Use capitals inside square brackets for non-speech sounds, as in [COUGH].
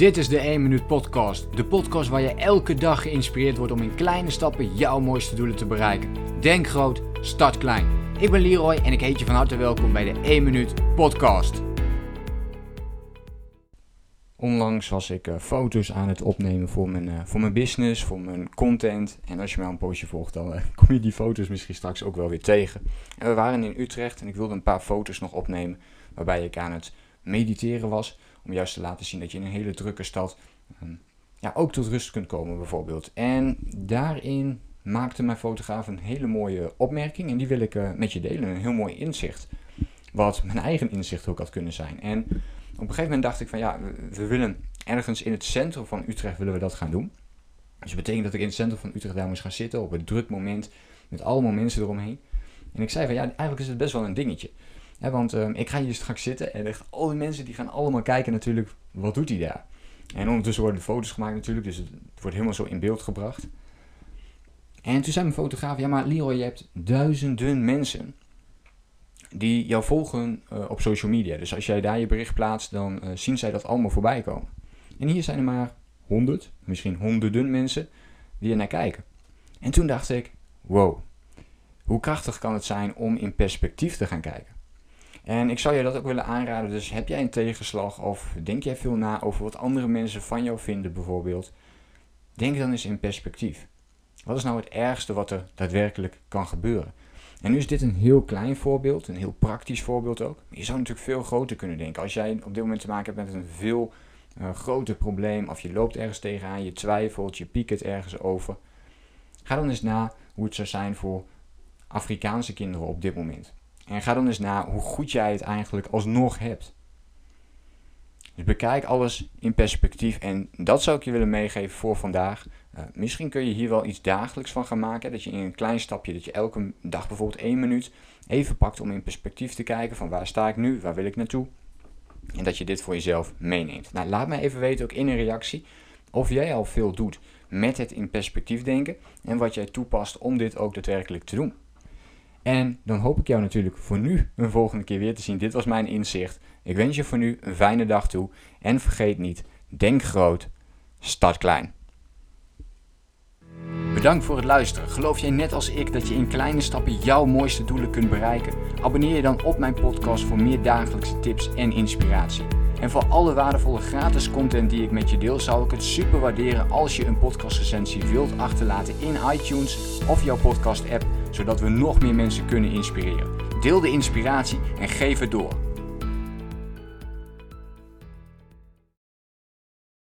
Dit is de 1 Minuut Podcast. De podcast waar je elke dag geïnspireerd wordt om in kleine stappen jouw mooiste doelen te bereiken. Denk groot, start klein. Ik ben Leroy en ik heet je van harte welkom bij de 1 Minuut Podcast. Onlangs was ik uh, foto's aan het opnemen voor mijn, uh, voor mijn business, voor mijn content. En als je mij een poosje volgt, dan uh, [LAUGHS] kom je die foto's misschien straks ook wel weer tegen. En we waren in Utrecht en ik wilde een paar foto's nog opnemen waarbij ik aan het mediteren was. Om juist te laten zien dat je in een hele drukke stad um, ja, ook tot rust kunt komen bijvoorbeeld. En daarin maakte mijn fotograaf een hele mooie opmerking en die wil ik met je delen. Een heel mooi inzicht. Wat mijn eigen inzicht ook had kunnen zijn. En op een gegeven moment dacht ik van ja, we, willen ergens in het centrum van Utrecht willen we dat gaan doen. Dus dat betekent dat ik in het centrum van Utrecht daar moest gaan zitten op een druk moment met allemaal mensen eromheen. En ik zei van ja, eigenlijk is het best wel een dingetje. Want uh, ik ga hier straks zitten en al die mensen die gaan allemaal kijken natuurlijk, wat doet hij daar? En ondertussen worden de foto's gemaakt natuurlijk, dus het wordt helemaal zo in beeld gebracht. En toen zei mijn fotograaf, ja maar Leroy, je hebt duizenden mensen die jou volgen uh, op social media. Dus als jij daar je bericht plaatst, dan uh, zien zij dat allemaal voorbij komen. En hier zijn er maar honderd, misschien honderden mensen die er naar kijken. En toen dacht ik, wow, hoe krachtig kan het zijn om in perspectief te gaan kijken? En ik zou je dat ook willen aanraden. Dus heb jij een tegenslag of denk jij veel na over wat andere mensen van jou vinden bijvoorbeeld? Denk dan eens in perspectief. Wat is nou het ergste wat er daadwerkelijk kan gebeuren? En nu is dit een heel klein voorbeeld, een heel praktisch voorbeeld ook. je zou natuurlijk veel groter kunnen denken. Als jij op dit moment te maken hebt met een veel uh, groter probleem, of je loopt ergens tegenaan, je twijfelt, je piekert ergens over. Ga dan eens na hoe het zou zijn voor Afrikaanse kinderen op dit moment. En ga dan eens na hoe goed jij het eigenlijk alsnog hebt. Dus bekijk alles in perspectief en dat zou ik je willen meegeven voor vandaag. Uh, misschien kun je hier wel iets dagelijks van gaan maken. Dat je in een klein stapje, dat je elke dag bijvoorbeeld één minuut even pakt om in perspectief te kijken van waar sta ik nu, waar wil ik naartoe. En dat je dit voor jezelf meeneemt. Nou, laat me even weten ook in een reactie of jij al veel doet met het in perspectief denken en wat jij toepast om dit ook daadwerkelijk te doen. En dan hoop ik jou natuurlijk voor nu een volgende keer weer te zien. Dit was mijn inzicht. Ik wens je voor nu een fijne dag toe. En vergeet niet, denk groot, start klein. Bedankt voor het luisteren. Geloof jij net als ik dat je in kleine stappen jouw mooiste doelen kunt bereiken? Abonneer je dan op mijn podcast voor meer dagelijkse tips en inspiratie. En voor alle waardevolle gratis content die ik met je deel, zou ik het super waarderen als je een podcastrecensie wilt achterlaten in iTunes of jouw podcast app, zodat we nog meer mensen kunnen inspireren. Deel de inspiratie en geef het door.